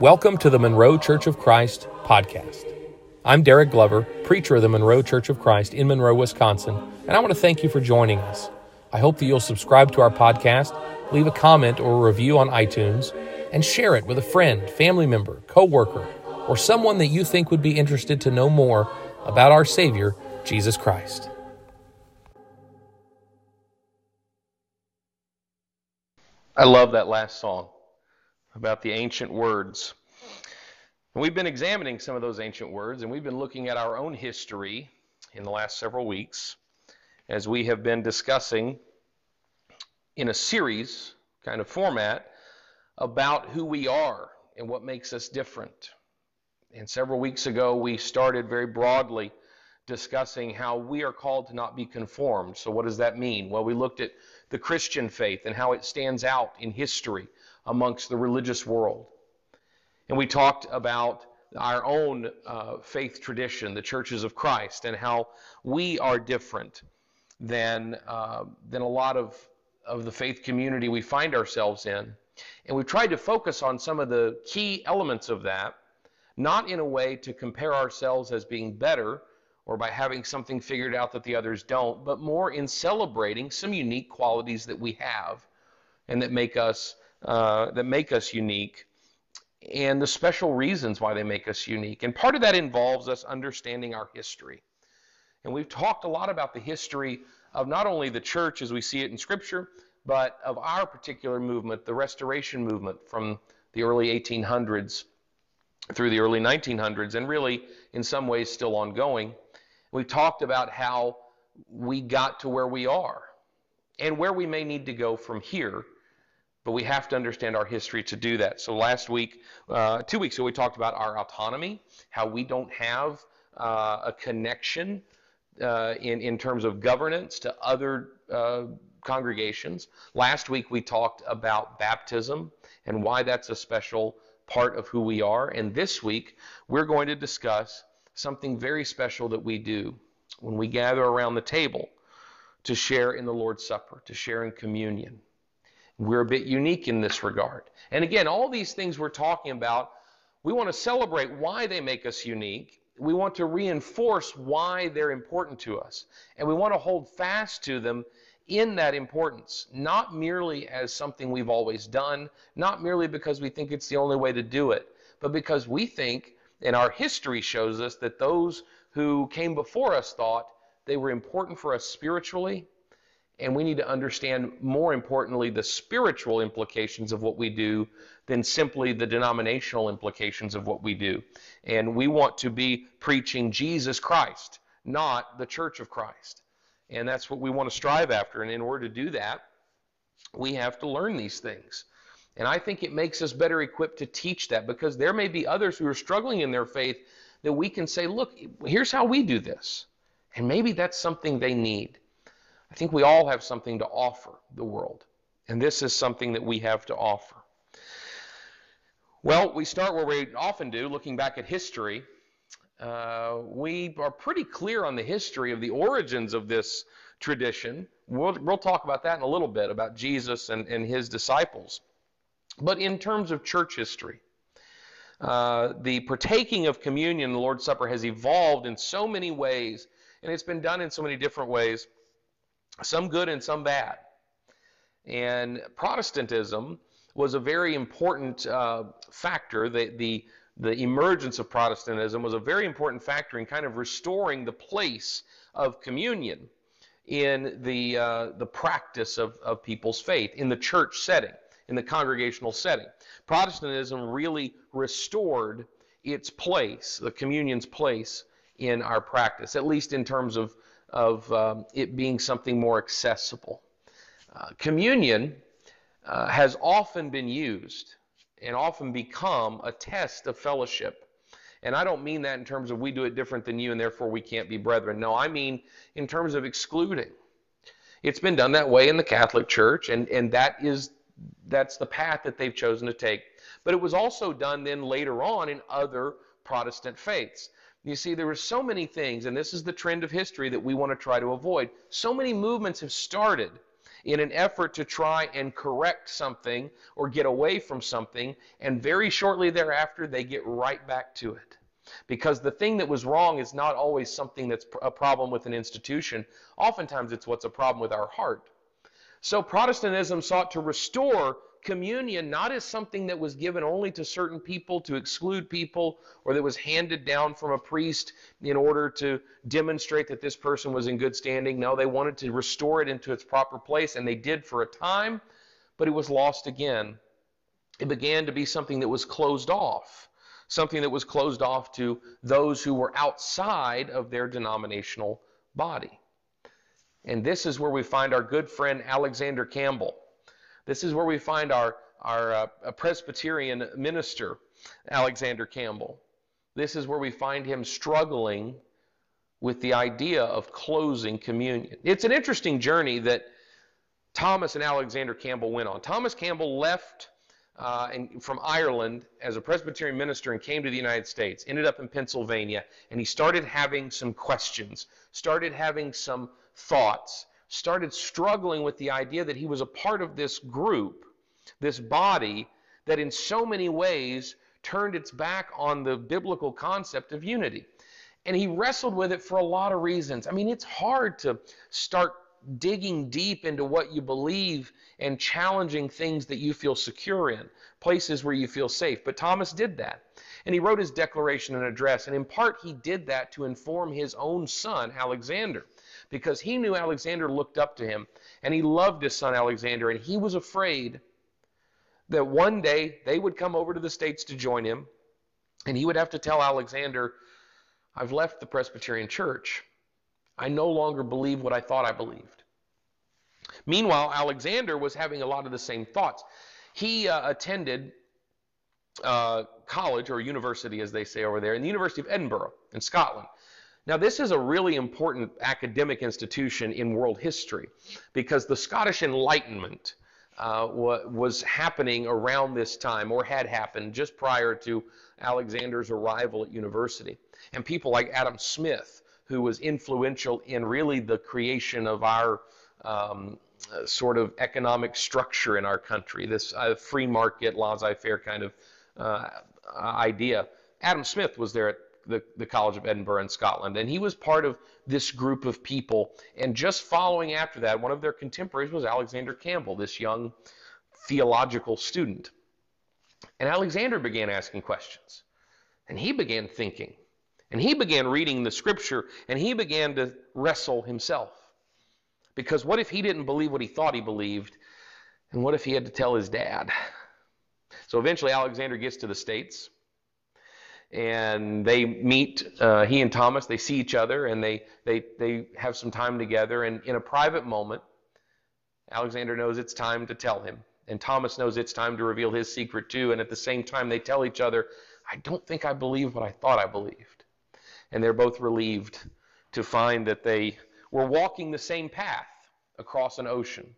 Welcome to the Monroe Church of Christ podcast. I'm Derek Glover, preacher of the Monroe Church of Christ in Monroe, Wisconsin, and I want to thank you for joining us. I hope that you'll subscribe to our podcast, leave a comment or a review on iTunes, and share it with a friend, family member, coworker, or someone that you think would be interested to know more about our Savior, Jesus Christ. I love that last song about the ancient words. And we've been examining some of those ancient words, and we've been looking at our own history in the last several weeks as we have been discussing in a series kind of format about who we are and what makes us different. And several weeks ago, we started very broadly discussing how we are called to not be conformed. So, what does that mean? Well, we looked at the Christian faith and how it stands out in history amongst the religious world. And we talked about our own uh, faith tradition, the churches of Christ, and how we are different than, uh, than a lot of, of the faith community we find ourselves in. And we've tried to focus on some of the key elements of that, not in a way to compare ourselves as being better or by having something figured out that the others don't, but more in celebrating some unique qualities that we have and that make us uh, that make us unique and the special reasons why they make us unique. And part of that involves us understanding our history. And we've talked a lot about the history of not only the church as we see it in Scripture, but of our particular movement, the Restoration movement from the early 1800s through the early 1900s, and really in some ways still ongoing. We've talked about how we got to where we are and where we may need to go from here, but we have to understand our history to do that. So last week, uh, two weeks ago, we talked about our autonomy, how we don't have uh, a connection uh, in, in terms of governance to other uh, congregations. Last week, we talked about baptism and why that's a special part of who we are. And this week, we're going to discuss something very special that we do when we gather around the table to share in the Lord's Supper, to share in communion. We're a bit unique in this regard. And again, all these things we're talking about, we want to celebrate why they make us unique. We want to reinforce why they're important to us. And we want to hold fast to them in that importance, not merely as something we've always done, not merely because we think it's the only way to do it, but because we think and our history shows us that those who came before us thought they were important for us spiritually, and we need to understand, more importantly, the spiritual implications of what we do than simply the denominational implications of what we do. And we want to be preaching Jesus Christ, not the Church of Christ. And that's what we want to strive after. And in order to do that, we have to learn these things. And I think it makes us better equipped to teach that because there may be others who are struggling in their faith that we can say, look, here's how we do this. And maybe that's something they need. I think we all have something to offer the world. And this is something that we have to offer. Well, we start where we often do, looking back at history. Uh, we are pretty clear on the history of the origins of this tradition. We'll, we'll talk about that in a little bit, about Jesus and, and his disciples. But in terms of church history, uh, the partaking of communion, the Lord's Supper, has evolved in so many ways, and it's been done in so many different ways, some good and some bad. And Protestantism was a very important uh, factor. The, the, the emergence of Protestantism was a very important factor in kind of restoring the place of communion in the, uh, the practice of, of people's faith, in the church setting in the congregational setting. Protestantism really restored its place, the communion's place in our practice, at least in terms of, of um, it being something more accessible. Uh, communion uh, has often been used and often become a test of fellowship. And I don't mean that in terms of we do it different than you and therefore we can't be brethren. No, I mean in terms of excluding. It's been done that way in the Catholic Church, and, and that is that's the path that they've chosen to take. But it was also done then later on in other Protestant faiths. You see, there were so many things, and this is the trend of history that we want to try to avoid. So many movements have started in an effort to try and correct something or get away from something, and very shortly thereafter, they get right back to it. Because the thing that was wrong is not always something that's a problem with an institution. Oftentimes, it's what's a problem with our heart. So, Protestantism sought to restore communion not as something that was given only to certain people to exclude people or that was handed down from a priest in order to demonstrate that this person was in good standing. No, they wanted to restore it into its proper place, and they did for a time, but it was lost again. It began to be something that was closed off, something that was closed off to those who were outside of their denominational body. And this is where we find our good friend Alexander Campbell. This is where we find our, our uh, Presbyterian minister, Alexander Campbell. This is where we find him struggling with the idea of closing communion. It's an interesting journey that Thomas and Alexander Campbell went on. Thomas Campbell left uh, and, from Ireland as a Presbyterian minister and came to the United States, ended up in Pennsylvania, and he started having some questions, started having some thoughts started struggling with the idea that he was a part of this group, this body, that in so many ways turned its back on the biblical concept of unity. And he wrestled with it for a lot of reasons. I mean, it's hard to start digging deep into what you believe and challenging things that you feel secure in, places where you feel safe. But Thomas did that. And he wrote his declaration and address. And in part, he did that to inform his own son, Alexander because he knew Alexander looked up to him and he loved his son Alexander and he was afraid that one day they would come over to the States to join him and he would have to tell Alexander, I've left the Presbyterian Church. I no longer believe what I thought I believed. Meanwhile, Alexander was having a lot of the same thoughts. He uh, attended uh, college or university, as they say over there, in the University of Edinburgh in Scotland. Now, this is a really important academic institution in world history because the Scottish Enlightenment uh, was happening around this time or had happened just prior to Alexander's arrival at university. And people like Adam Smith, who was influential in really the creation of our um, uh, sort of economic structure in our country, this uh, free market, laissez faire kind of uh, idea. Adam Smith was there at the, the College of Edinburgh in Scotland. And he was part of this group of people. And just following after that, one of their contemporaries was Alexander Campbell, this young theological student. And Alexander began asking questions. And he began thinking. And he began reading the scripture. And he began to wrestle himself. Because what if he didn't believe what he thought he believed? And what if he had to tell his dad? So eventually, Alexander gets to the States and they meet uh, he and thomas they see each other and they, they, they have some time together. And in a private moment alexander knows it's time to tell him. And thomas knows it's time to reveal his secret too. And at the same time they tell each other i don't think i believe what i thought i believed. And they're both relieved to find that they were walking the same path across an ocean.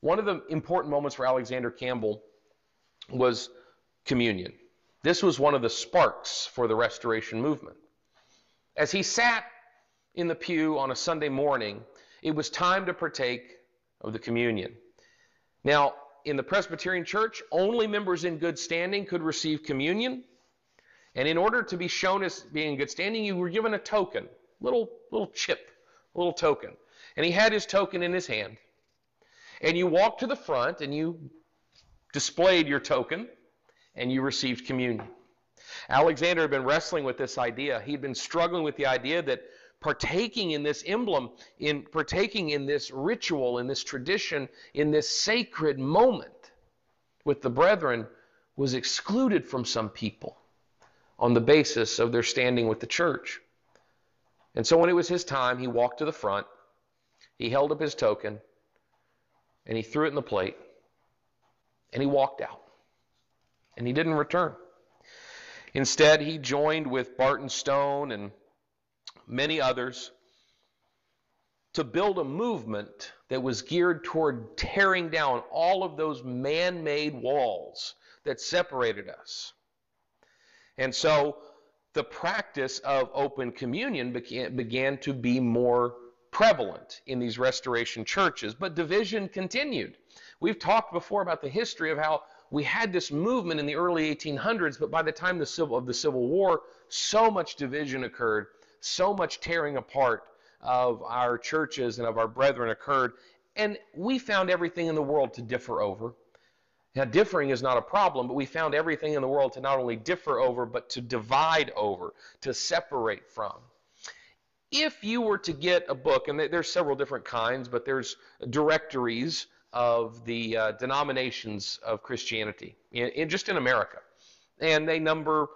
One of the important moments for alexander campbell was communion this was one of the sparks for the restoration movement. As he sat in the pew on a Sunday morning, it was time to partake of the communion. Now, in the Presbyterian Church, only members in good standing could receive communion. And in order to be shown as being in good standing, you were given a token, little little chip, a little token. And he had his token in his hand. And you walked to the front and you displayed your token and you received communion. Alexander had been wrestling with this idea. He'd been struggling with the idea that partaking in this emblem, in partaking in this ritual, in this tradition, in this sacred moment with the brethren was excluded from some people on the basis of their standing with the church. And so when it was his time, he walked to the front, he held up his token, and he threw it in the plate, and he walked out and he didn't return. Instead, he joined with Barton Stone and many others to build a movement that was geared toward tearing down all of those man made walls that separated us. And so the practice of open communion began, began to be more prevalent in these restoration churches, but division continued. We've talked before about the history of how we had this movement in the early 1800s, but by the time the civil, of the Civil War, so much division occurred, so much tearing apart of our churches and of our brethren occurred, and we found everything in the world to differ over. Now, differing is not a problem, but we found everything in the world to not only differ over, but to divide over, to separate from. If you were to get a book, and there's several different kinds, but there's directories of the uh, denominations of Christianity, in, in, just in America. And they number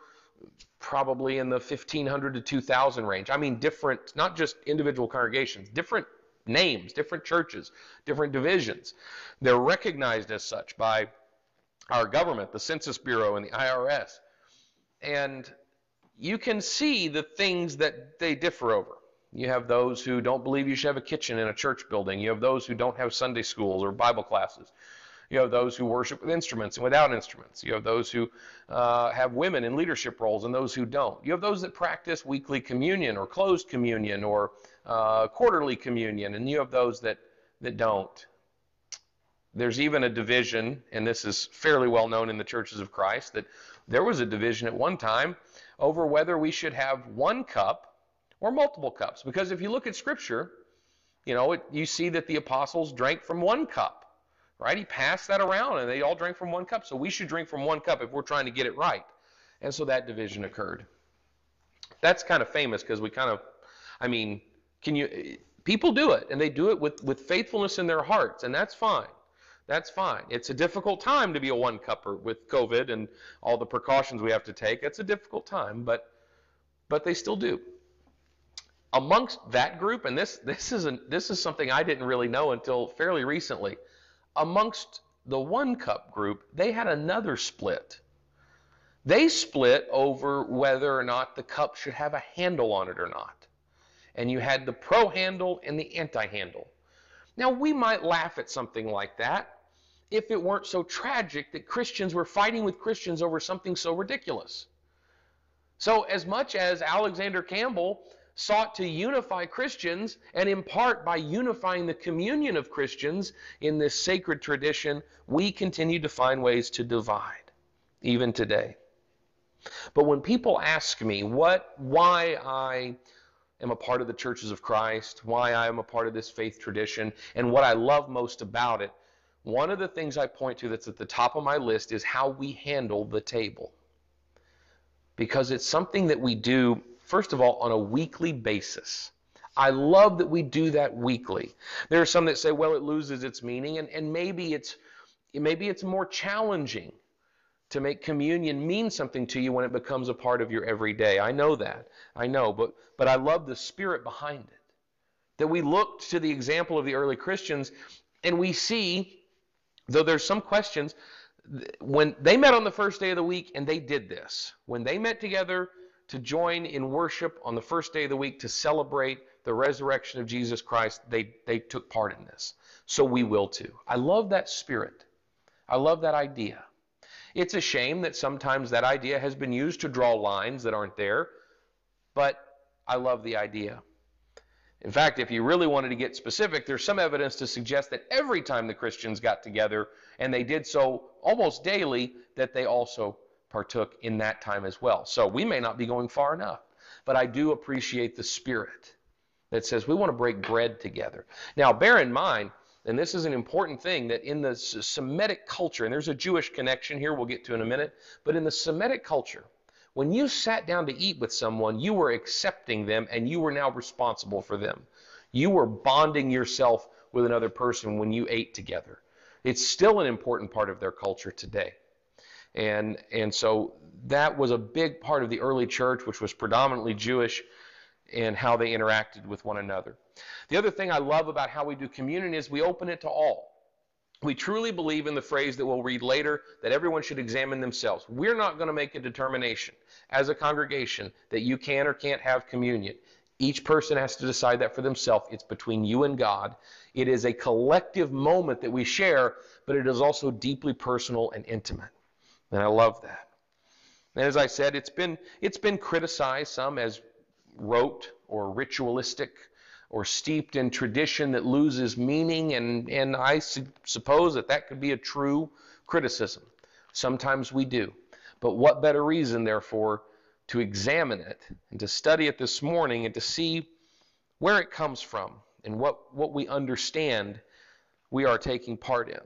probably in the 1500 to 2000 range. I mean, different, not just individual congregations, different names, different churches, different divisions. They're recognized as such by our government, the Census Bureau, and the IRS. And you can see the things that they differ over. You have those who don't believe you should have a kitchen in a church building. You have those who don't have Sunday schools or Bible classes. You have those who worship with instruments and without instruments. You have those who uh, have women in leadership roles and those who don't. You have those that practice weekly communion or closed communion or uh, quarterly communion, and you have those that, that don't. There's even a division, and this is fairly well known in the churches of Christ, that there was a division at one time over whether we should have one cup or multiple cups. Because if you look at Scripture, you know, it, you see that the apostles drank from one cup, right? He passed that around and they all drank from one cup. So we should drink from one cup if we're trying to get it right. And so that division occurred. That's kind of famous because we kind of, I mean, can you, people do it and they do it with, with faithfulness in their hearts, and that's fine. That's fine. It's a difficult time to be a one cupper with COVID and all the precautions we have to take. It's a difficult time, but but they still do amongst that group, and this this is this is something I didn't really know until fairly recently. Amongst the one cup group, they had another split. They split over whether or not the cup should have a handle on it or not. And you had the pro handle and the anti handle. Now, we might laugh at something like that if it weren't so tragic that Christians were fighting with Christians over something so ridiculous. So, as much as Alexander Campbell sought to unify Christians, and in part by unifying the communion of Christians in this sacred tradition, we continue to find ways to divide, even today. But when people ask me what, why I am a part of the churches of Christ, why I am a part of this faith tradition, and what I love most about it, one of the things I point to that's at the top of my list is how we handle the table. Because it's something that we do first of all, on a weekly basis. I love that we do that weekly. There are some that say, well, it loses its meaning, and, and maybe it's maybe it's more challenging to make communion mean something to you when it becomes a part of your everyday. I know that. I know, but but I love the spirit behind it. That we look to the example of the early Christians and we see, though there's some questions, when they met on the first day of the week and they did this, when they met together to join in worship on the first day of the week to celebrate the resurrection of Jesus Christ, they, they took part in this. So we will too. I love that spirit. I love that idea. It's a shame that sometimes that idea has been used to draw lines that aren't there, but I love the idea. In fact, if you really wanted to get specific, there's some evidence to suggest that every time the Christians got together, and they did so almost daily, that they also partook in that time as well. So we may not be going far enough, but I do appreciate the spirit that says we want to break bread together. Now, bear in mind, and this is an important thing, that in the Semitic culture, and there's a Jewish connection here we'll get to in a minute, but in the Semitic culture, when you sat down to eat with someone, you were accepting them and you were now responsible for them. You were bonding yourself with another person when you ate together. It's still an important part of their culture today. And, and so that was a big part of the early church, which was predominantly Jewish, and how they interacted with one another. The other thing I love about how we do communion is we open it to all. We truly believe in the phrase that we'll read later that everyone should examine themselves. We're not going to make a determination as a congregation that you can or can't have communion. Each person has to decide that for themselves. It's between you and God. It is a collective moment that we share, but it is also deeply personal and intimate. And I love that. And as I said, it's been it's been criticized some as rote or ritualistic or steeped in tradition that loses meaning, and, and I su- suppose that that could be a true criticism. Sometimes we do. But what better reason, therefore, to examine it and to study it this morning and to see where it comes from and what, what we understand we are taking part in.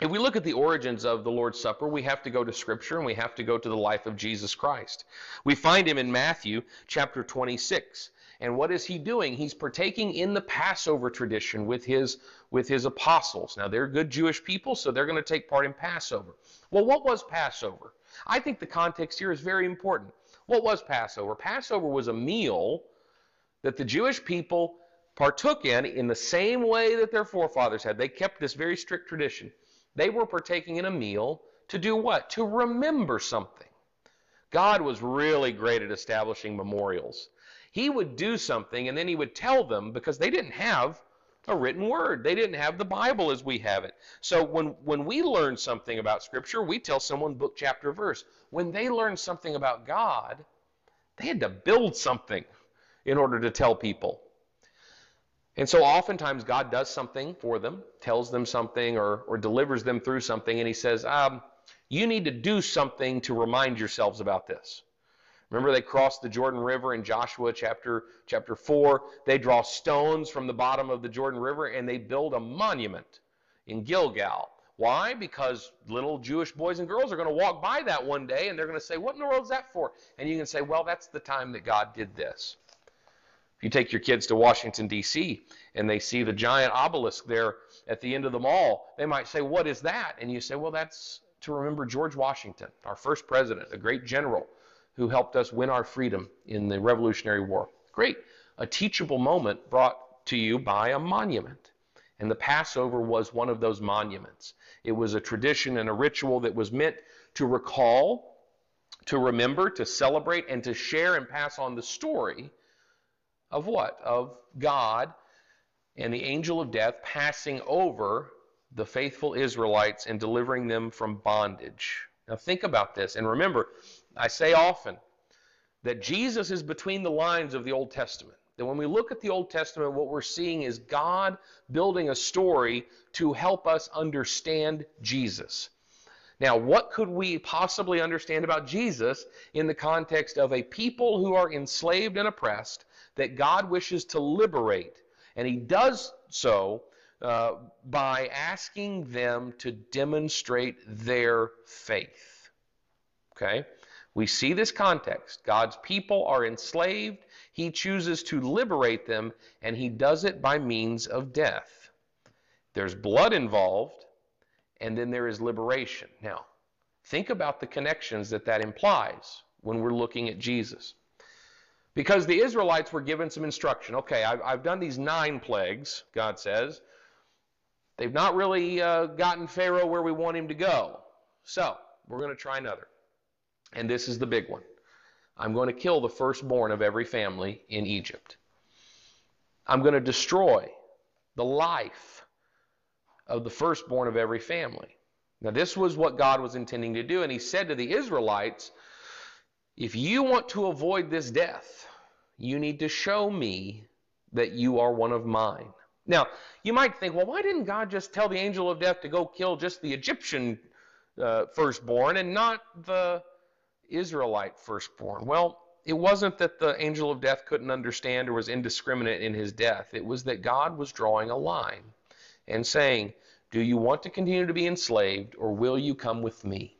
If we look at the origins of the Lord's Supper, we have to go to Scripture and we have to go to the life of Jesus Christ. We find him in Matthew chapter 26. And what is he doing? He's partaking in the Passover tradition with his, with his apostles. Now, they're good Jewish people, so they're going to take part in Passover. Well, what was Passover? I think the context here is very important. What was Passover? Passover was a meal that the Jewish people partook in in the same way that their forefathers had. They kept this very strict tradition. They were partaking in a meal to do what? To remember something. God was really great at establishing memorials. He would do something and then he would tell them because they didn't have a written word. They didn't have the Bible as we have it. So when, when we learn something about Scripture, we tell someone book, chapter, verse. When they learned something about God, they had to build something in order to tell people. And so oftentimes God does something for them, tells them something, or, or delivers them through something, and He says, um, You need to do something to remind yourselves about this. Remember, they crossed the Jordan River in Joshua chapter, chapter 4. They draw stones from the bottom of the Jordan River and they build a monument in Gilgal. Why? Because little Jewish boys and girls are going to walk by that one day and they're going to say, What in the world is that for? And you can say, Well, that's the time that God did this. You take your kids to Washington, D.C., and they see the giant obelisk there at the end of the mall, they might say, What is that? And you say, Well, that's to remember George Washington, our first president, a great general who helped us win our freedom in the Revolutionary War. Great. A teachable moment brought to you by a monument. And the Passover was one of those monuments. It was a tradition and a ritual that was meant to recall, to remember, to celebrate, and to share and pass on the story of what? Of God and the angel of death passing over the faithful Israelites and delivering them from bondage. Now think about this. And remember, I say often that Jesus is between the lines of the Old Testament. That when we look at the Old Testament, what we're seeing is God building a story to help us understand Jesus. Now, what could we possibly understand about Jesus in the context of a people who are enslaved and oppressed that God wishes to liberate? And He does so uh, by asking them to demonstrate their faith. Okay? We see this context. God's people are enslaved. He chooses to liberate them, and he does it by means of death. There's blood involved, and then there is liberation. Now, think about the connections that that implies when we're looking at Jesus. Because the Israelites were given some instruction. Okay, I've, I've done these nine plagues, God says. They've not really uh, gotten Pharaoh where we want him to go. So, we're going to try another. And this is the big one. I'm going to kill the firstborn of every family in Egypt. I'm going to destroy the life of the firstborn of every family. Now, this was what God was intending to do. And He said to the Israelites, if you want to avoid this death, you need to show me that you are one of mine. Now, you might think, well, why didn't God just tell the angel of death to go kill just the Egyptian uh, firstborn and not the Israelite firstborn? Well, it wasn't that the angel of death couldn't understand or was indiscriminate in his death. It was that God was drawing a line and saying, Do you want to continue to be enslaved or will you come with me?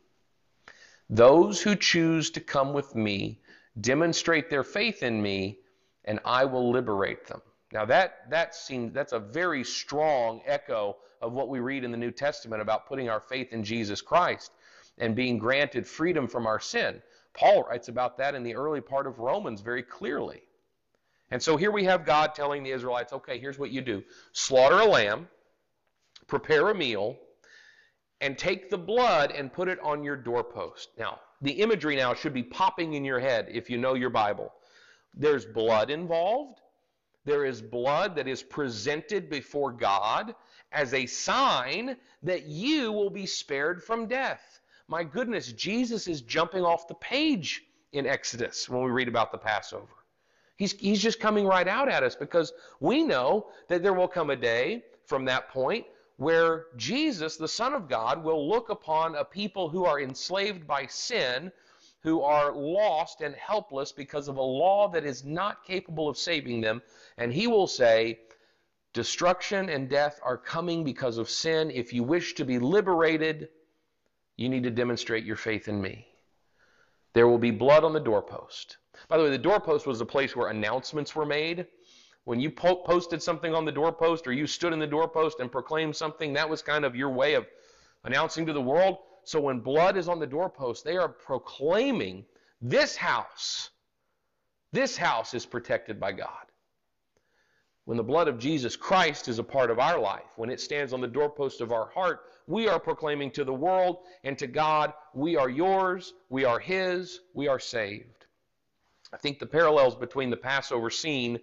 Those who choose to come with me demonstrate their faith in me, and I will liberate them. Now that that seems that's a very strong echo of what we read in the New Testament about putting our faith in Jesus Christ and being granted freedom from our sin. Paul writes about that in the early part of Romans very clearly. And so here we have God telling the Israelites, okay, here's what you do slaughter a lamb, prepare a meal, and take the blood and put it on your doorpost. Now, the imagery now should be popping in your head if you know your Bible. There's blood involved. There is blood that is presented before God as a sign that you will be spared from death. My goodness, Jesus is jumping off the page in Exodus when we read about the Passover. He's, he's just coming right out at us because we know that there will come a day from that point where Jesus, the Son of God, will look upon a people who are enslaved by sin, who are lost and helpless because of a law that is not capable of saving them, and he will say, Destruction and death are coming because of sin. If you wish to be liberated, you need to demonstrate your faith in me. There will be blood on the doorpost. By the way, the doorpost was a place where announcements were made. When you po- posted something on the doorpost or you stood in the doorpost and proclaimed something, that was kind of your way of announcing to the world. So when blood is on the doorpost, they are proclaiming this house, this house is protected by God. When the blood of Jesus Christ is a part of our life, when it stands on the doorpost of our heart, we are proclaiming to the world and to God, we are yours, we are His, we are saved. I think the parallels between the Passover scene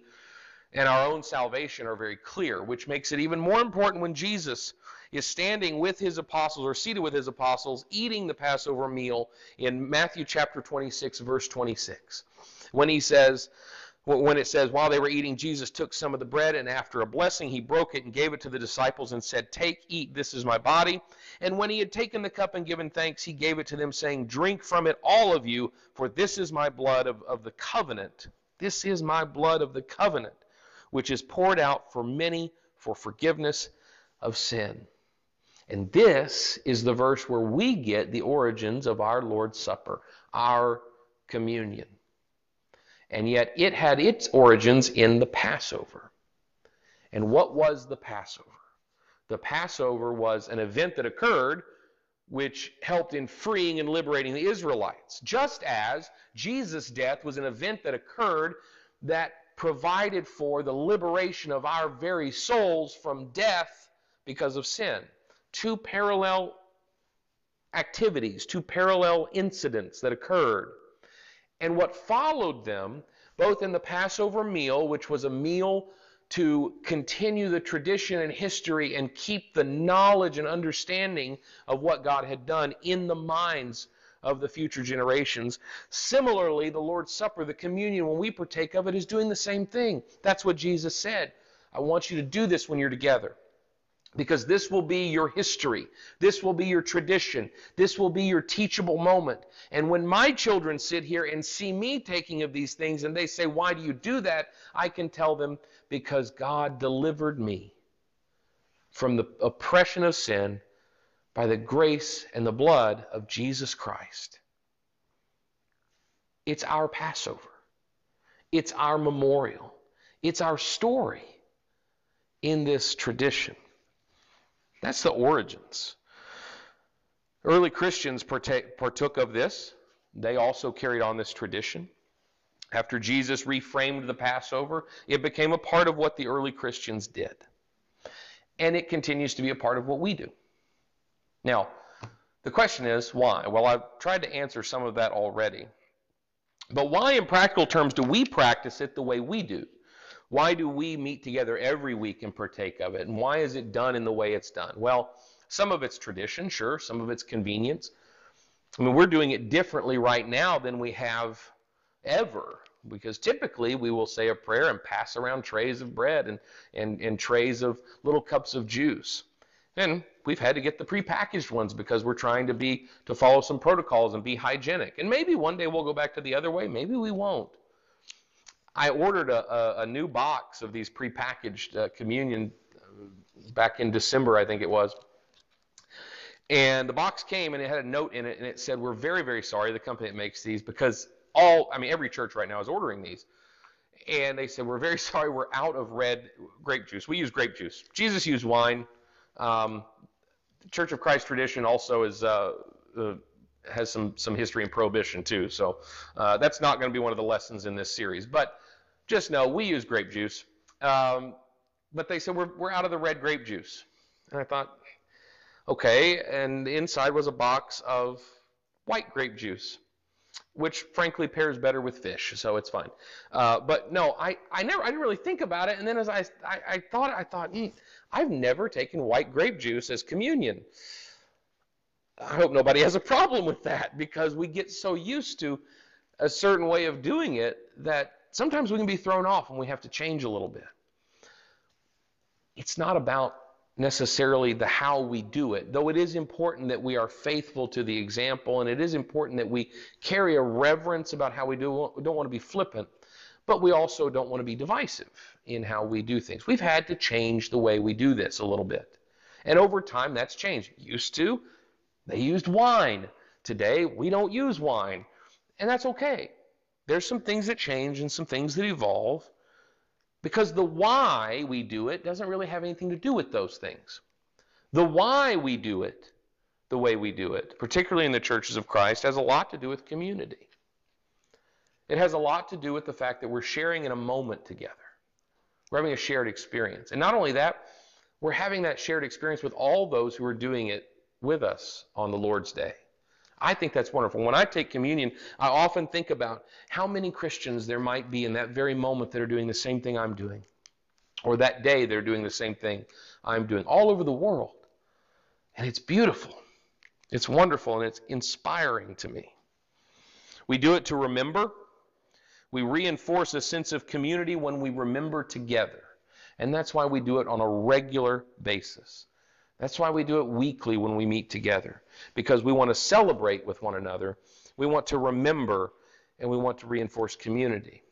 and our own salvation are very clear, which makes it even more important when Jesus is standing with his apostles or seated with his apostles eating the Passover meal in Matthew chapter 26, verse 26. When he says, when it says, while they were eating, Jesus took some of the bread, and after a blessing, he broke it and gave it to the disciples and said, Take, eat, this is my body. And when he had taken the cup and given thanks, he gave it to them, saying, Drink from it, all of you, for this is my blood of, of the covenant. This is my blood of the covenant, which is poured out for many for forgiveness of sin. And this is the verse where we get the origins of our Lord's Supper, our communion and yet it had its origins in the Passover. And what was the Passover? The Passover was an event that occurred which helped in freeing and liberating the Israelites, just as Jesus' death was an event that occurred that provided for the liberation of our very souls from death because of sin. Two parallel activities, two parallel incidents that occurred. And what followed them, both in the Passover meal, which was a meal to continue the tradition and history and keep the knowledge and understanding of what God had done in the minds of the future generations. Similarly, the Lord's Supper, the communion, when we partake of it, is doing the same thing. That's what Jesus said. I want you to do this when you're together because this will be your history. This will be your tradition. This will be your teachable moment. And when my children sit here and see me taking of these things and they say, Why do you do that? I can tell them, Because God delivered me from the oppression of sin by the grace and the blood of Jesus Christ. It's our Passover, it's our memorial, it's our story in this tradition. That's the origins. Early Christians partook of this. They also carried on this tradition. After Jesus reframed the Passover, it became a part of what the early Christians did. And it continues to be a part of what we do. Now, the question is why? Well, I've tried to answer some of that already. But why, in practical terms, do we practice it the way we do? Why do we meet together every week and partake of it? And why is it done in the way it's done? Well, some of it's tradition, sure, some of it's convenience. I mean, we're doing it differently right now than we have ever because typically we will say a prayer and pass around trays of bread and, and, and trays of little cups of juice. And we've had to get the prepackaged ones because we're trying to be to follow some protocols and be hygienic. And maybe one day we'll go back to the other way, maybe we won't. I ordered a, a, a new box of these prepackaged uh, communion uh, back in December, I think it was. And the box came and it had a note in it and it said, We're very, very sorry, the company that makes these, because all, I mean, every church right now is ordering these. And they said, We're very sorry, we're out of red grape juice. We use grape juice. Jesus used wine. Um, Church of Christ tradition also is. Uh, uh, has some some history in prohibition too. So uh, that's not going to be one of the lessons in this series. But just know we use grape juice. Um, but they said we're we're out of the red grape juice, and I thought, okay. And inside was a box of white grape juice, which frankly pairs better with fish, so it's fine. Uh, but no, I, I never I didn't really think about it. And then as I I, I thought I thought mm, I've never taken white grape juice as communion. I hope nobody has a problem with that because we get so used to a certain way of doing it that sometimes we can be thrown off and we have to change a little bit. It's not about necessarily the how we do it, though it is important that we are faithful to the example and it is important that we carry a reverence about how we do it. We don't want to be flippant, but we also don't want to be divisive in how we do things. We've had to change the way we do this a little bit. And over time, that's changed. Used to, they used wine. Today, we don't use wine. And that's okay. There's some things that change and some things that evolve. Because the why we do it doesn't really have anything to do with those things. The why we do it the way we do it, particularly in the churches of Christ, has a lot to do with community. It has a lot to do with the fact that we're sharing in a moment together. We're having a shared experience. And not only that, we're having that shared experience with all those who are doing it with us on the Lord's Day. I think that's wonderful. When I take communion, I often think about how many Christians there might be in that very moment that are doing the same thing I'm doing, or that day they're doing the same thing I'm doing, all over the world. And it's beautiful, it's wonderful, and it's inspiring to me. We do it to remember. We reinforce a sense of community when we remember together. And that's why we do it on a regular basis. That's why we do it weekly when we meet together, because we want to celebrate with one another. We want to remember and we want to reinforce community.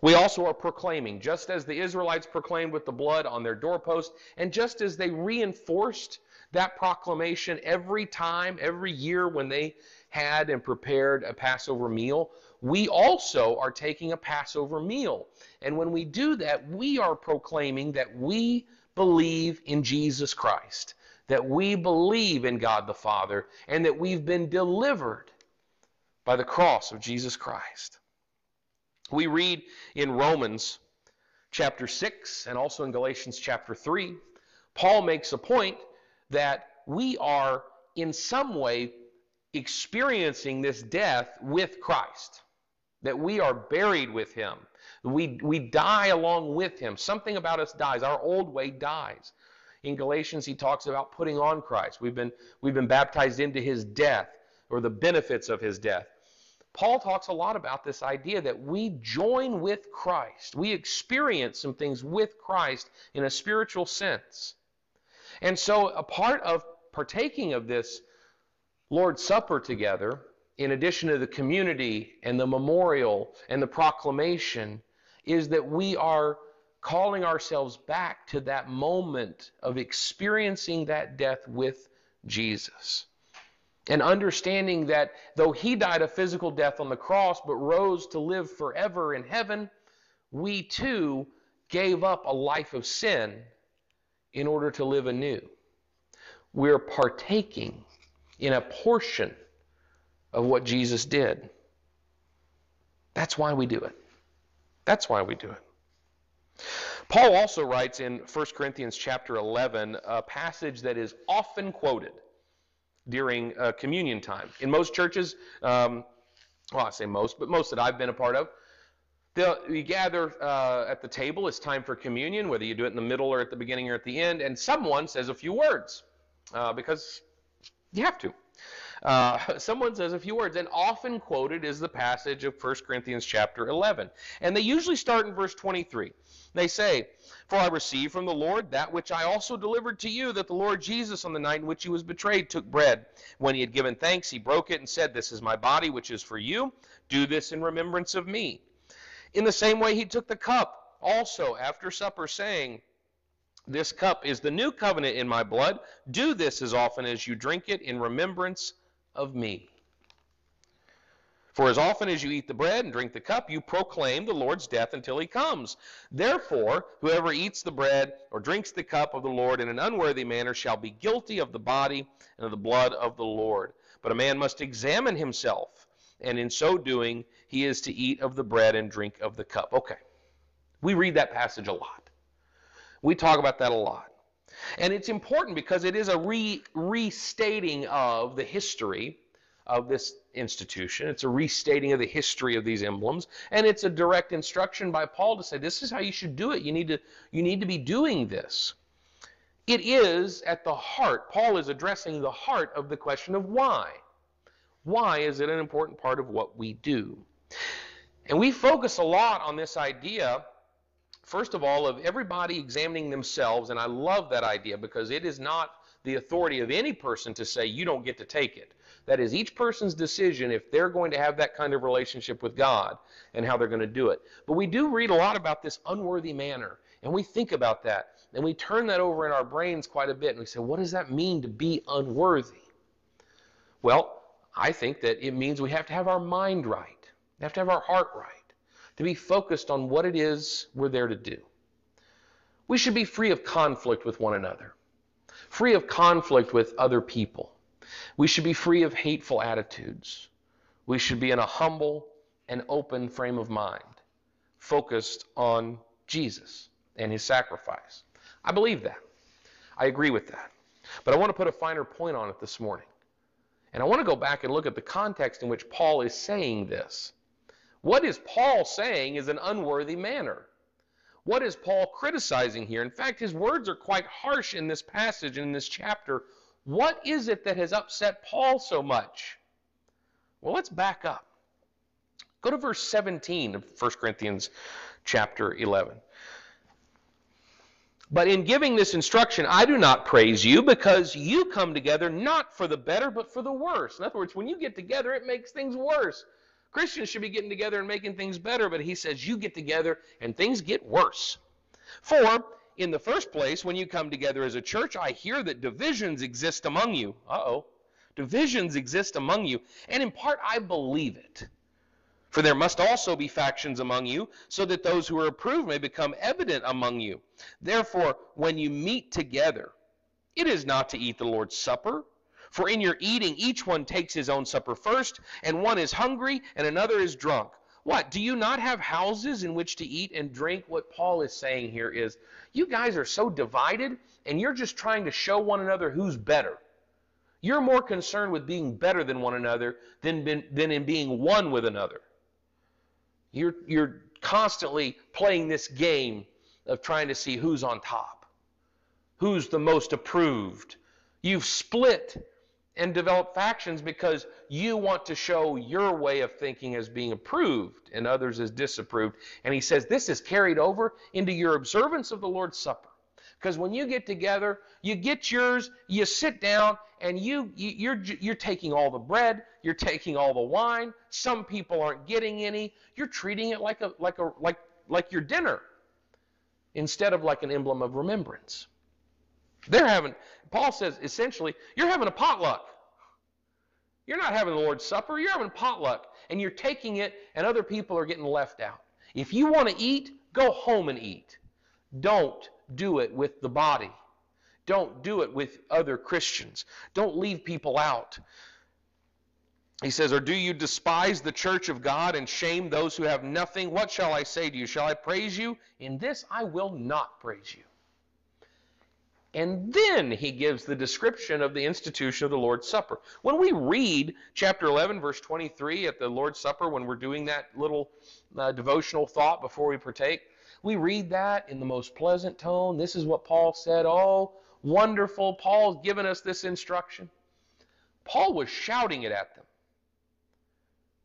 We also are proclaiming, just as the Israelites proclaimed with the blood on their doorpost, and just as they reinforced that proclamation every time, every year when they had and prepared a Passover meal, we also are taking a Passover meal. And when we do that, we are proclaiming that we believe in Jesus Christ, that we believe in God the Father, and that we've been delivered by the cross of Jesus Christ. We read in Romans chapter 6 and also in Galatians chapter 3, Paul makes a point that we are in some way experiencing this death with Christ, that we are buried with him we, we die along with him. Something about us dies. Our old way dies. In Galatians, he talks about putting on Christ. We've been, we've been baptized into his death or the benefits of his death. Paul talks a lot about this idea that we join with Christ. We experience some things with Christ in a spiritual sense. And so, a part of partaking of this Lord's Supper together, in addition to the community and the memorial and the proclamation, is that we are calling ourselves back to that moment of experiencing that death with Jesus. And understanding that though he died a physical death on the cross but rose to live forever in heaven, we too gave up a life of sin in order to live anew. We're partaking in a portion of what Jesus did. That's why we do it. That's why we do it. Paul also writes in 1 Corinthians chapter 11 a passage that is often quoted during uh, communion time. In most churches, um, well, I say most, but most that I've been a part of, you gather uh, at the table. It's time for communion, whether you do it in the middle or at the beginning or at the end, and someone says a few words uh, because you have to. Uh, someone says a few words, and often quoted is the passage of 1 Corinthians chapter 11. And they usually start in verse 23. They say, For I received from the Lord that which I also delivered to you, that the Lord Jesus, on the night in which he was betrayed, took bread. When he had given thanks, he broke it and said, This is my body, which is for you. Do this in remembrance of me. In the same way, he took the cup also after supper, saying, This cup is the new covenant in my blood. Do this as often as you drink it in remembrance of me. For as often as you eat the bread and drink the cup, you proclaim the Lord's death until he comes. Therefore, whoever eats the bread or drinks the cup of the Lord in an unworthy manner shall be guilty of the body and of the blood of the Lord. But a man must examine himself, and in so doing, he is to eat of the bread and drink of the cup. Okay. We read that passage a lot. We talk about that a lot. And it's important because it is a re- restating of the history of this institution. It's a restating of the history of these emblems, and it's a direct instruction by Paul to say this is how you should do it. You need to you need to be doing this. It is at the heart. Paul is addressing the heart of the question of why. Why is it an important part of what we do? And we focus a lot on this idea, first of all, of everybody examining themselves. And I love that idea because it is not the authority of any person to say you don't get to take it. That is each person's decision if they're going to have that kind of relationship with God and how they're going to do it. But we do read a lot about this unworthy manner, and we think about that, and we turn that over in our brains quite a bit, and we say, what does that mean to be unworthy? Well, I think that it means we have to have our mind right, we have to have our heart right, to be focused on what it is we're there to do. We should be free of conflict with one another, free of conflict with other people. We should be free of hateful attitudes. We should be in a humble and open frame of mind, focused on Jesus and his sacrifice. I believe that. I agree with that. But I want to put a finer point on it this morning. And I want to go back and look at the context in which Paul is saying this. What is Paul saying is an unworthy manner? What is Paul criticizing here? In fact, his words are quite harsh in this passage, in this chapter, what is it that has upset Paul so much? Well, let's back up. Go to verse 17 of 1 Corinthians chapter 11. But in giving this instruction, I do not praise you because you come together not for the better, but for the worse. In other words, when you get together, it makes things worse. Christians should be getting together and making things better, but he says you get together and things get worse. For in the first place, when you come together as a church, I hear that divisions exist among you. Uh oh. Divisions exist among you. And in part, I believe it. For there must also be factions among you, so that those who are approved may become evident among you. Therefore, when you meet together, it is not to eat the Lord's Supper. For in your eating, each one takes his own supper first, and one is hungry, and another is drunk. What? Do you not have houses in which to eat and drink? What Paul is saying here is you guys are so divided and you're just trying to show one another who's better. You're more concerned with being better than one another than, than in being one with another. You're, you're constantly playing this game of trying to see who's on top, who's the most approved. You've split and develop factions because you want to show your way of thinking as being approved and others as disapproved. And he says this is carried over into your observance of the Lord's Supper. Because when you get together, you get yours, you sit down, and you, you you're you're taking all the bread, you're taking all the wine. Some people aren't getting any. You're treating it like a like a like like your dinner instead of like an emblem of remembrance. They're having Paul says essentially, you're having a potluck. You're not having the Lord's Supper, you're having potluck. And you're taking it, and other people are getting left out. If you want to eat, go home and eat. Don't do it with the body. Don't do it with other Christians. Don't leave people out. He says, Or do you despise the church of God and shame those who have nothing? What shall I say to you? Shall I praise you? In this I will not praise you. And then he gives the description of the institution of the Lord's Supper. When we read chapter 11, verse 23 at the Lord's Supper, when we're doing that little uh, devotional thought before we partake, we read that in the most pleasant tone. This is what Paul said. Oh, wonderful. Paul's given us this instruction. Paul was shouting it at them.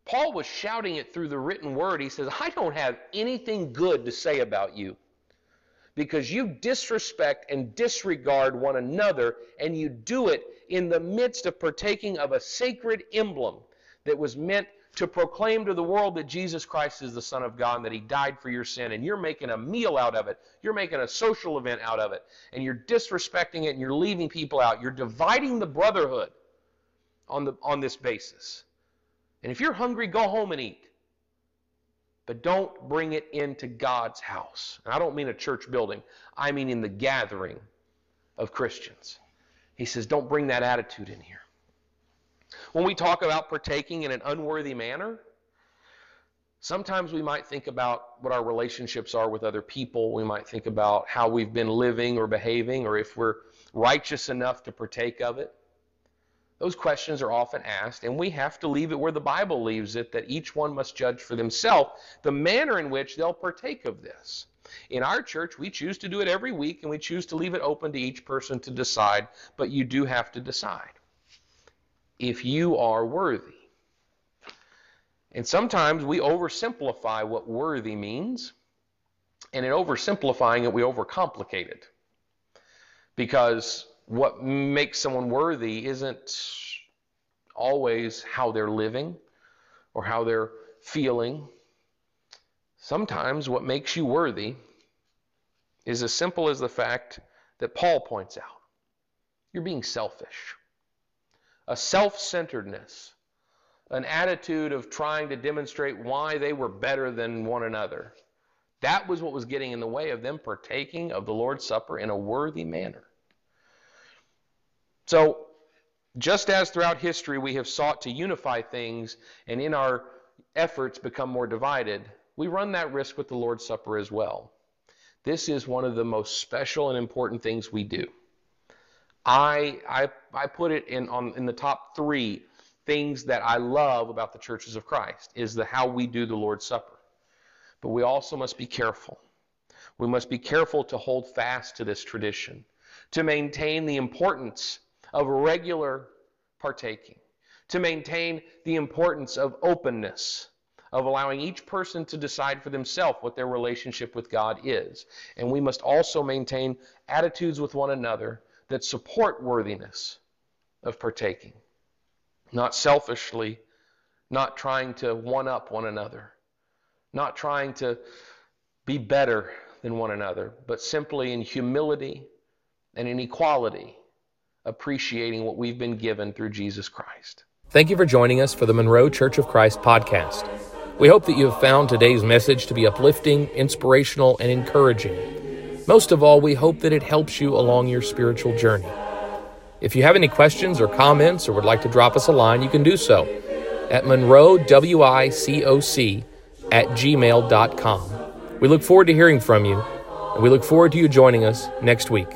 Paul was shouting it through the written word. He says, I don't have anything good to say about you because you disrespect and disregard one another, and you do it in the midst of partaking of a sacred emblem that was meant to proclaim to the world that Jesus Christ is the Son of God and that He died for your sin, and you're making a meal out of it. You're making a social event out of it, and you're disrespecting it and you're leaving people out. You're dividing the brotherhood on, the, on this basis. And if you're hungry, go home and eat but don't bring it into God's house. And I don't mean a church building, I mean in the gathering of Christians. He says, don't bring that attitude in here. When we talk about partaking in an unworthy manner, sometimes we might think about what our relationships are with other people. We might think about how we've been living or behaving, or if we're righteous enough to partake of it. Those questions are often asked, and we have to leave it where the Bible leaves it that each one must judge for themselves the manner in which they'll partake of this. In our church, we choose to do it every week, and we choose to leave it open to each person to decide, but you do have to decide if you are worthy. And sometimes we oversimplify what worthy means, and in oversimplifying it, we overcomplicate it. Because what makes someone worthy isn't always how they're living or how they're feeling. Sometimes what makes you worthy is as simple as the fact that Paul points out you're being selfish. A self centeredness, an attitude of trying to demonstrate why they were better than one another. That was what was getting in the way of them partaking of the Lord's Supper in a worthy manner. So, just as throughout history we have sought to unify things and in our efforts become more divided, we run that risk with the Lord's Supper as well. This is one of the most special and important things we do. I, I, I put it in, on, in the top three things that I love about the churches of Christ is the how we do the Lord's Supper. But we also must be careful. We must be careful to hold fast to this tradition, to maintain the importance of regular partaking, to maintain the importance of openness, of allowing each person to decide for themselves what their relationship with God is. And we must also maintain attitudes with one another that support worthiness of partaking, not selfishly, not trying to one up one another, not trying to be better than one another, but simply in humility and in equality appreciating what we've been given through Jesus Christ. Thank you for joining us for the Monroe Church of Christ podcast. We hope that you have found today's message to be uplifting, inspirational, and encouraging. Most of all, we hope that it helps you along your spiritual journey. If you have any questions or comments or would like to drop us a line, you can do so at monroewicoc at gmail.com. We look forward to hearing from you, and we look forward to you joining us next week.